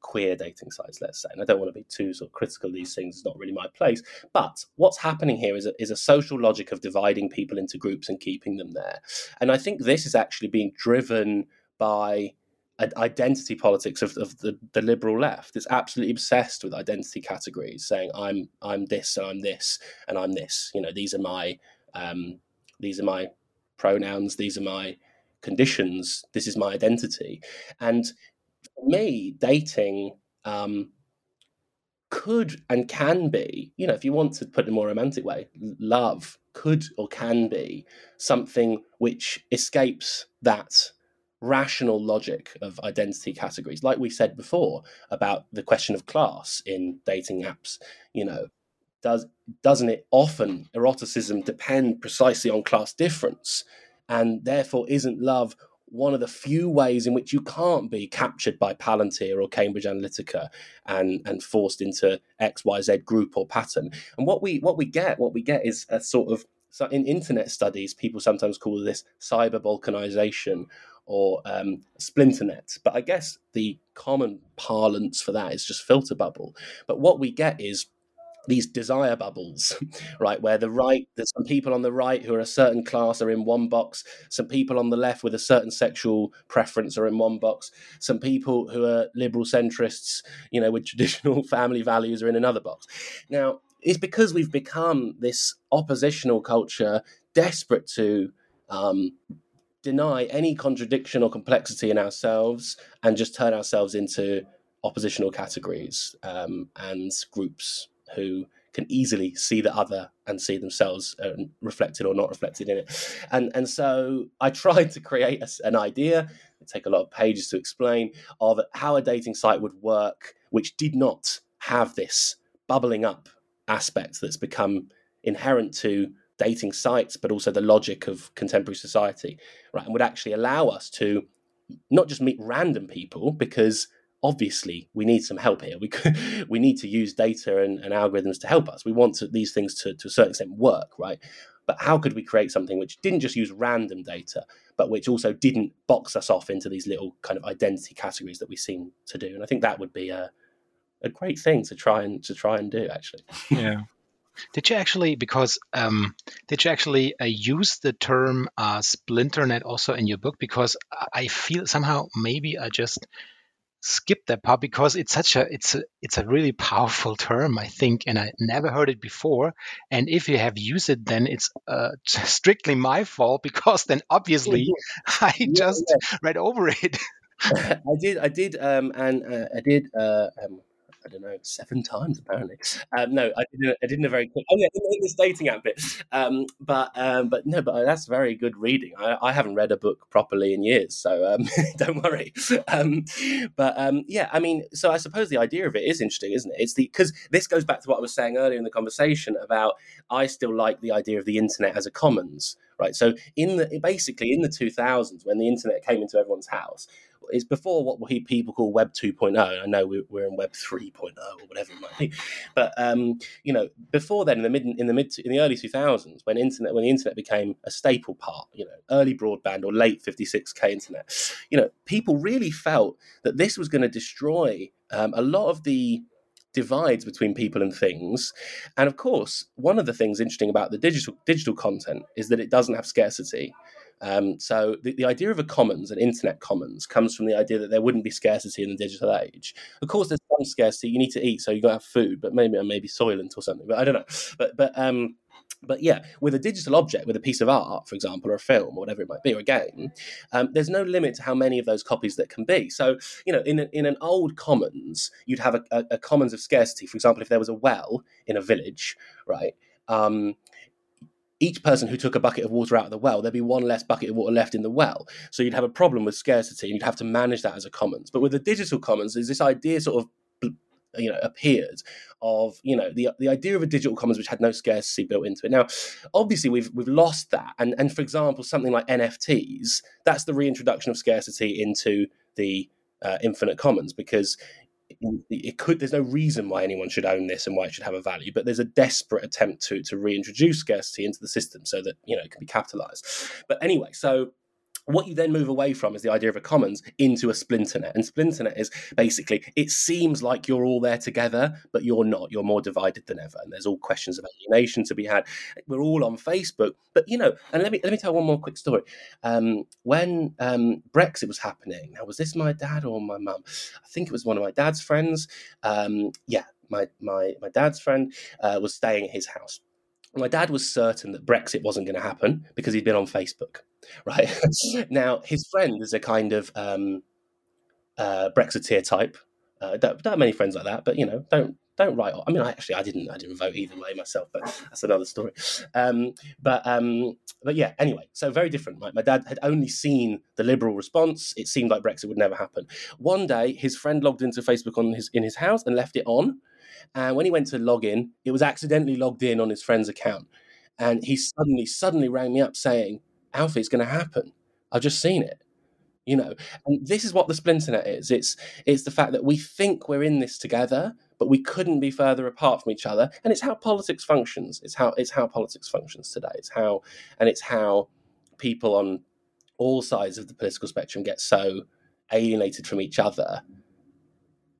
queer dating sites, let's say. And I don't want to be too sort of critical of these things; it's not really my place. But what's happening here is a, is a social logic of dividing people into groups and keeping them there. And I think this is actually being driven by identity politics of, of the, the liberal left. It's absolutely obsessed with identity categories, saying I'm I'm this and I'm this and I'm this. You know, these are my um, these are my pronouns. These are my conditions. This is my identity. And for me, dating um, could and can be, you know, if you want to put it in a more romantic way, love could or can be something which escapes that rational logic of identity categories like we said before about the question of class in dating apps you know does doesn't it often eroticism depend precisely on class difference and therefore isn't love one of the few ways in which you can't be captured by Palantir or Cambridge Analytica and and forced into XYZ group or pattern. And what we what we get, what we get is a sort of so in internet studies, people sometimes call this cyber balkanization or um, splinternet. But I guess the common parlance for that is just filter bubble. But what we get is these desire bubbles, right? Where the right, there's some people on the right who are a certain class are in one box, some people on the left with a certain sexual preference are in one box, some people who are liberal centrists, you know, with traditional family values are in another box. Now, it's because we've become this oppositional culture, desperate to um, deny any contradiction or complexity in ourselves and just turn ourselves into oppositional categories um, and groups who can easily see the other and see themselves uh, reflected or not reflected in it. And and so I tried to create a, an idea. It take a lot of pages to explain of how a dating site would work, which did not have this bubbling up aspect that's become inherent to dating sites, but also the logic of contemporary society, right? And would actually allow us to not just meet random people because obviously we need some help here. We we need to use data and, and algorithms to help us. We want to, these things to, to a certain extent work, right? But how could we create something which didn't just use random data, but which also didn't box us off into these little kind of identity categories that we seem to do? And I think that would be a a great thing to try and to try and do actually. Yeah. Did you actually, because um, did you actually uh, use the term uh, splinternet also in your book? Because I feel somehow maybe I just skipped that part because it's such a it's a it's a really powerful term I think, and I never heard it before. And if you have used it, then it's uh, strictly my fault because then obviously I just yeah. read over it. I did, I did, um, and uh, I did. Uh, um, I don't know, seven times apparently. Um, no, I did. I did a very quick. Oh yeah, in this dating app bit. Um, but um, but no, but that's very good reading. I, I haven't read a book properly in years, so um, don't worry. Um, but um, yeah, I mean, so I suppose the idea of it is interesting, isn't it? It's the because this goes back to what I was saying earlier in the conversation about I still like the idea of the internet as a commons, right? So in the basically in the 2000s when the internet came into everyone's house it's before what we, people call Web 2.0. I know we're, we're in Web 3.0 or whatever it might be, but um, you know, before then, in the mid in the mid in the early 2000s, when internet when the internet became a staple part, you know, early broadband or late 56k internet, you know, people really felt that this was going to destroy um, a lot of the divides between people and things. And of course, one of the things interesting about the digital digital content is that it doesn't have scarcity. Um, so the, the idea of a commons, an internet commons, comes from the idea that there wouldn't be scarcity in the digital age. Of course, there's some scarcity. You need to eat, so you got to have food, but maybe maybe Soylent or something. But I don't know. But but um, but yeah, with a digital object, with a piece of art, for example, or a film, or whatever it might be, or a game, um, there's no limit to how many of those copies that can be. So, you know, in, a, in an old commons, you'd have a, a, a, commons of scarcity. For example, if there was a well in a village, right? Um, each person who took a bucket of water out of the well, there'd be one less bucket of water left in the well. So you'd have a problem with scarcity and you'd have to manage that as a commons. But with the digital commons, there's this idea sort of you know appeared of you know the the idea of a digital commons which had no scarcity built into it. Now obviously we've we've lost that. And and for example something like nfts that's the reintroduction of scarcity into the uh, infinite commons because it could there's no reason why anyone should own this and why it should have a value but there's a desperate attempt to to reintroduce scarcity into the system so that you know it can be capitalized. But anyway so what you then move away from is the idea of a commons into a splinternet. And splinternet is basically, it seems like you're all there together, but you're not. You're more divided than ever. And there's all questions of alienation to be had. We're all on Facebook. But, you know, and let me let me tell one more quick story. Um, when um, Brexit was happening, now, was this my dad or my mum? I think it was one of my dad's friends. Um, yeah, my, my, my dad's friend uh, was staying at his house. My dad was certain that Brexit wasn't going to happen because he'd been on Facebook right? now, his friend is a kind of um, uh, Brexiteer type. Uh, don't, don't have many friends like that, but you know, don't don't write. I mean, I actually I didn't I didn't vote either way myself, but that's another story. Um, but um, but yeah. Anyway, so very different. Right? My dad had only seen the Liberal response. It seemed like Brexit would never happen. One day, his friend logged into Facebook on his in his house and left it on. And when he went to log in, it was accidentally logged in on his friend's account. And he suddenly suddenly rang me up saying, Alfie, it's going to happen. I've just seen it. You know, and this is what the splinternet is. It's it's the fact that we think we're in this together, but we couldn't be further apart from each other. And it's how politics functions. It's how it's how politics functions today. It's how and it's how people on all sides of the political spectrum get so alienated from each other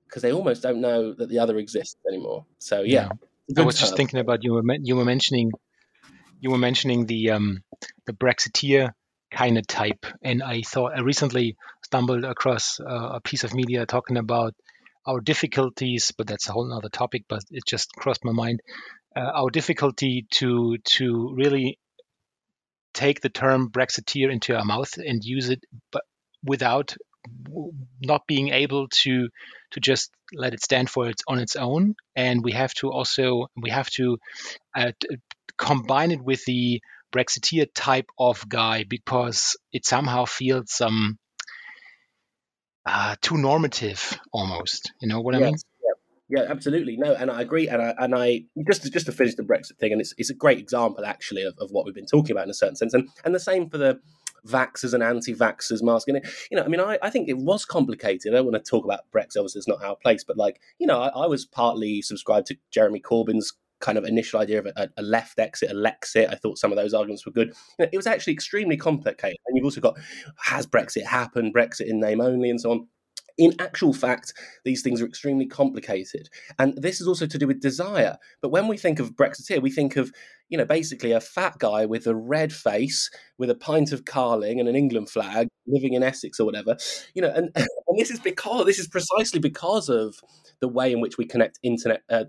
because they almost don't know that the other exists anymore. So yeah, yeah. I was just thinking about you were you were mentioning you were mentioning the um, the Brexiteer kind of type, and I thought I recently stumbled across uh, a piece of media talking about our difficulties, but that's a whole other topic. But it just crossed my mind. Uh, our difficulty to to really take the term Brexiteer into our mouth and use it, but without not being able to to just let it stand for its on its own and we have to also we have to uh, combine it with the Brexiteer type of guy because it somehow feels um, uh, too normative almost. You know what yes. I mean? Yeah, yeah, absolutely. No, and I agree. And I and I just to, just to finish the Brexit thing, and it's it's a great example actually of, of what we've been talking about in a certain sense, and and the same for the vaxxers and anti-vaxxers masking it. You know, I mean, I, I think it was complicated. I don't want to talk about Brexit, obviously it's not our place, but like, you know, I, I was partly subscribed to Jeremy Corbyn's kind of initial idea of a, a, left exit, a Lexit. I thought some of those arguments were good. You know, it was actually extremely complicated. And you've also got has Brexit happened, Brexit in name only, and so on. In actual fact, these things are extremely complicated. And this is also to do with desire. But when we think of Brexiteer, we think of, you know, basically a fat guy with a red face, with a pint of Carling and an England flag, living in Essex or whatever. You know, and, and this is because this is precisely because of the way in which we connect internet uh,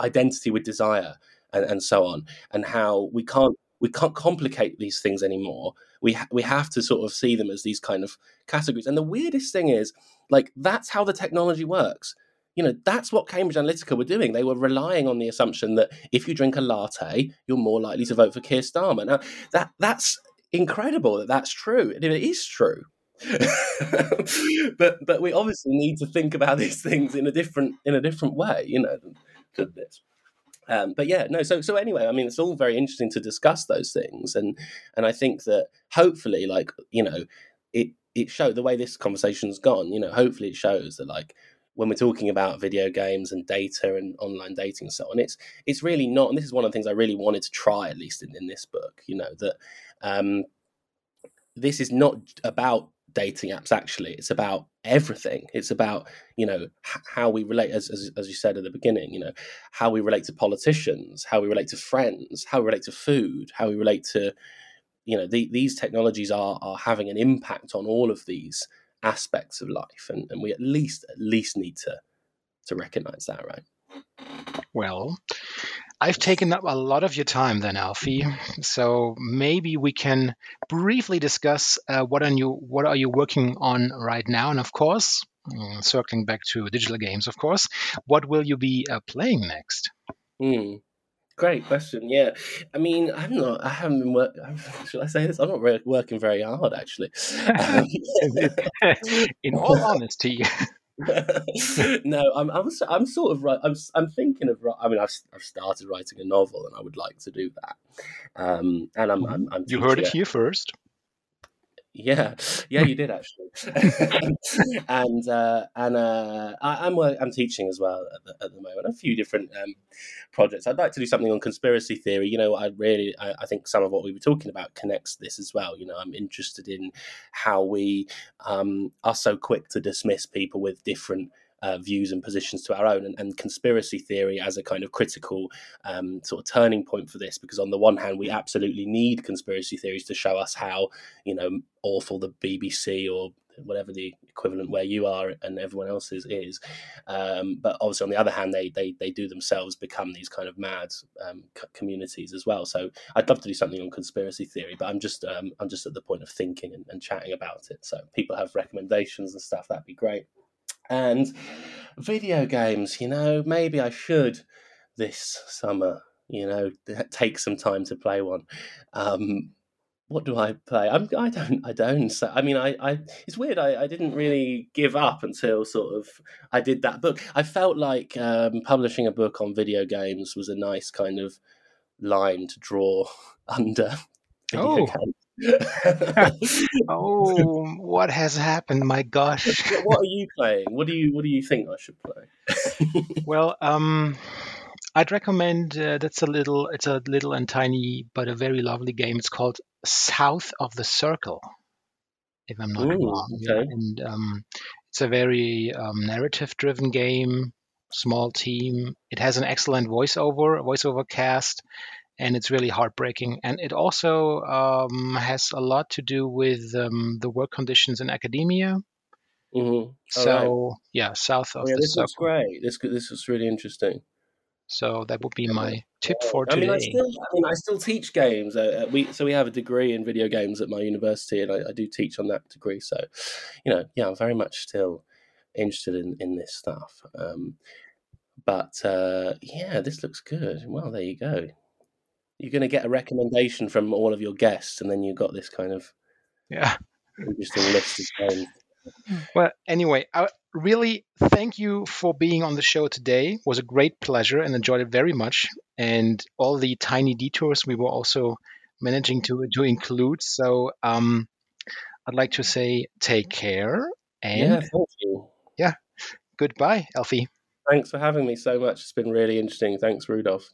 identity with desire and, and so on, and how we can't we can't complicate these things anymore. We ha- we have to sort of see them as these kind of categories. And the weirdest thing is, like that's how the technology works. You know, that's what Cambridge Analytica were doing. They were relying on the assumption that if you drink a latte, you're more likely to vote for Keir Starmer. Now, that that's incredible that that's true. It is true. but but we obviously need to think about these things in a different in a different way, you know. Um, but yeah, no. So so anyway, I mean, it's all very interesting to discuss those things, and and I think that hopefully, like you know, it it showed the way this conversation's gone. You know, hopefully it shows that like when we're talking about video games and data and online dating and so on, it's it's really not. And this is one of the things I really wanted to try, at least in, in this book. You know that um, this is not about dating apps. Actually, it's about everything. It's about you know how we relate, as, as as you said at the beginning. You know how we relate to politicians, how we relate to friends, how we relate to food, how we relate to you know the, these technologies are are having an impact on all of these aspects of life, and, and we at least at least need to to recognize that, right? Well, I've taken up a lot of your time then, Alfie. So maybe we can briefly discuss uh, what are you what are you working on right now, and of course, mm, circling back to digital games, of course, what will you be uh, playing next? Mm. Great question. Yeah, I mean, I'm not. I haven't been working. Should I say this? I'm not really working very hard, actually. Um, In all honesty. no, I'm, I'm, I'm sort of right. I'm, I'm thinking of. I mean, I've, I've started writing a novel, and I would like to do that. Um, and I'm, I'm, I'm you heard it here first. Yeah, yeah, you did actually. and uh, and uh, I, am I'm, I'm teaching as well at the, at the moment. A few different um, projects. I'd like to do something on conspiracy theory. You know, I really I, I, think some of what we were talking about connects this as well. You know, I'm interested in how we um, are so quick to dismiss people with different uh, views and positions to our own, and, and, conspiracy theory as a kind of critical um, sort of turning point for this. Because on the one hand, we absolutely need conspiracy theories to show us how you know awful the BBC or whatever the equivalent where you are and everyone else's is. Um, but obviously, on the other hand, they they they do themselves become these kind of mad um, communities as well. So I'd love to do something on conspiracy theory, but I'm just um, I'm just at the point of thinking and, and chatting about it. So people have recommendations and stuff. That'd be great. And video games, you know, maybe I should this summer, you know, take some time to play one. Um, what do I play? I'm, I don't. I don't. So, I mean, I, I. It's weird. I, I didn't really give up until sort of I did that book. I felt like um, publishing a book on video games was a nice kind of line to draw under. oh, games. oh, what has happened? My gosh! what are you playing? What do you What do you think I should play? well, um, I'd recommend uh, that's a little. It's a little and tiny, but a very lovely game. It's called South of the Circle, if I'm not Ooh, wrong. Okay. And um, it's a very um, narrative-driven game. Small team. It has an excellent voiceover, voiceover cast and it's really heartbreaking. And it also um, has a lot to do with um, the work conditions in academia. Mm-hmm. So right. yeah, south of oh, yeah, the this circle. is great. This this is really interesting. So that would be my tip for today. I mean, I still, I, mean, I still teach games. Uh, uh, we so we have a degree in video games at my university, and I, I, do teach on that degree. So, you know, yeah, I'm very much still interested in in this stuff. Um, but uh, yeah, this looks good. Well, there you go you're going to get a recommendation from all of your guests, and then you've got this kind of yeah interesting list of games. Well, anyway, I really thank you for being on the show today. It was a great pleasure and enjoyed it very much. And all the tiny detours we were also managing to to include. So um, I'd like to say take care and yeah, thank you. Yeah, goodbye, Alfie. Thanks for having me so much. It's been really interesting. Thanks, Rudolf.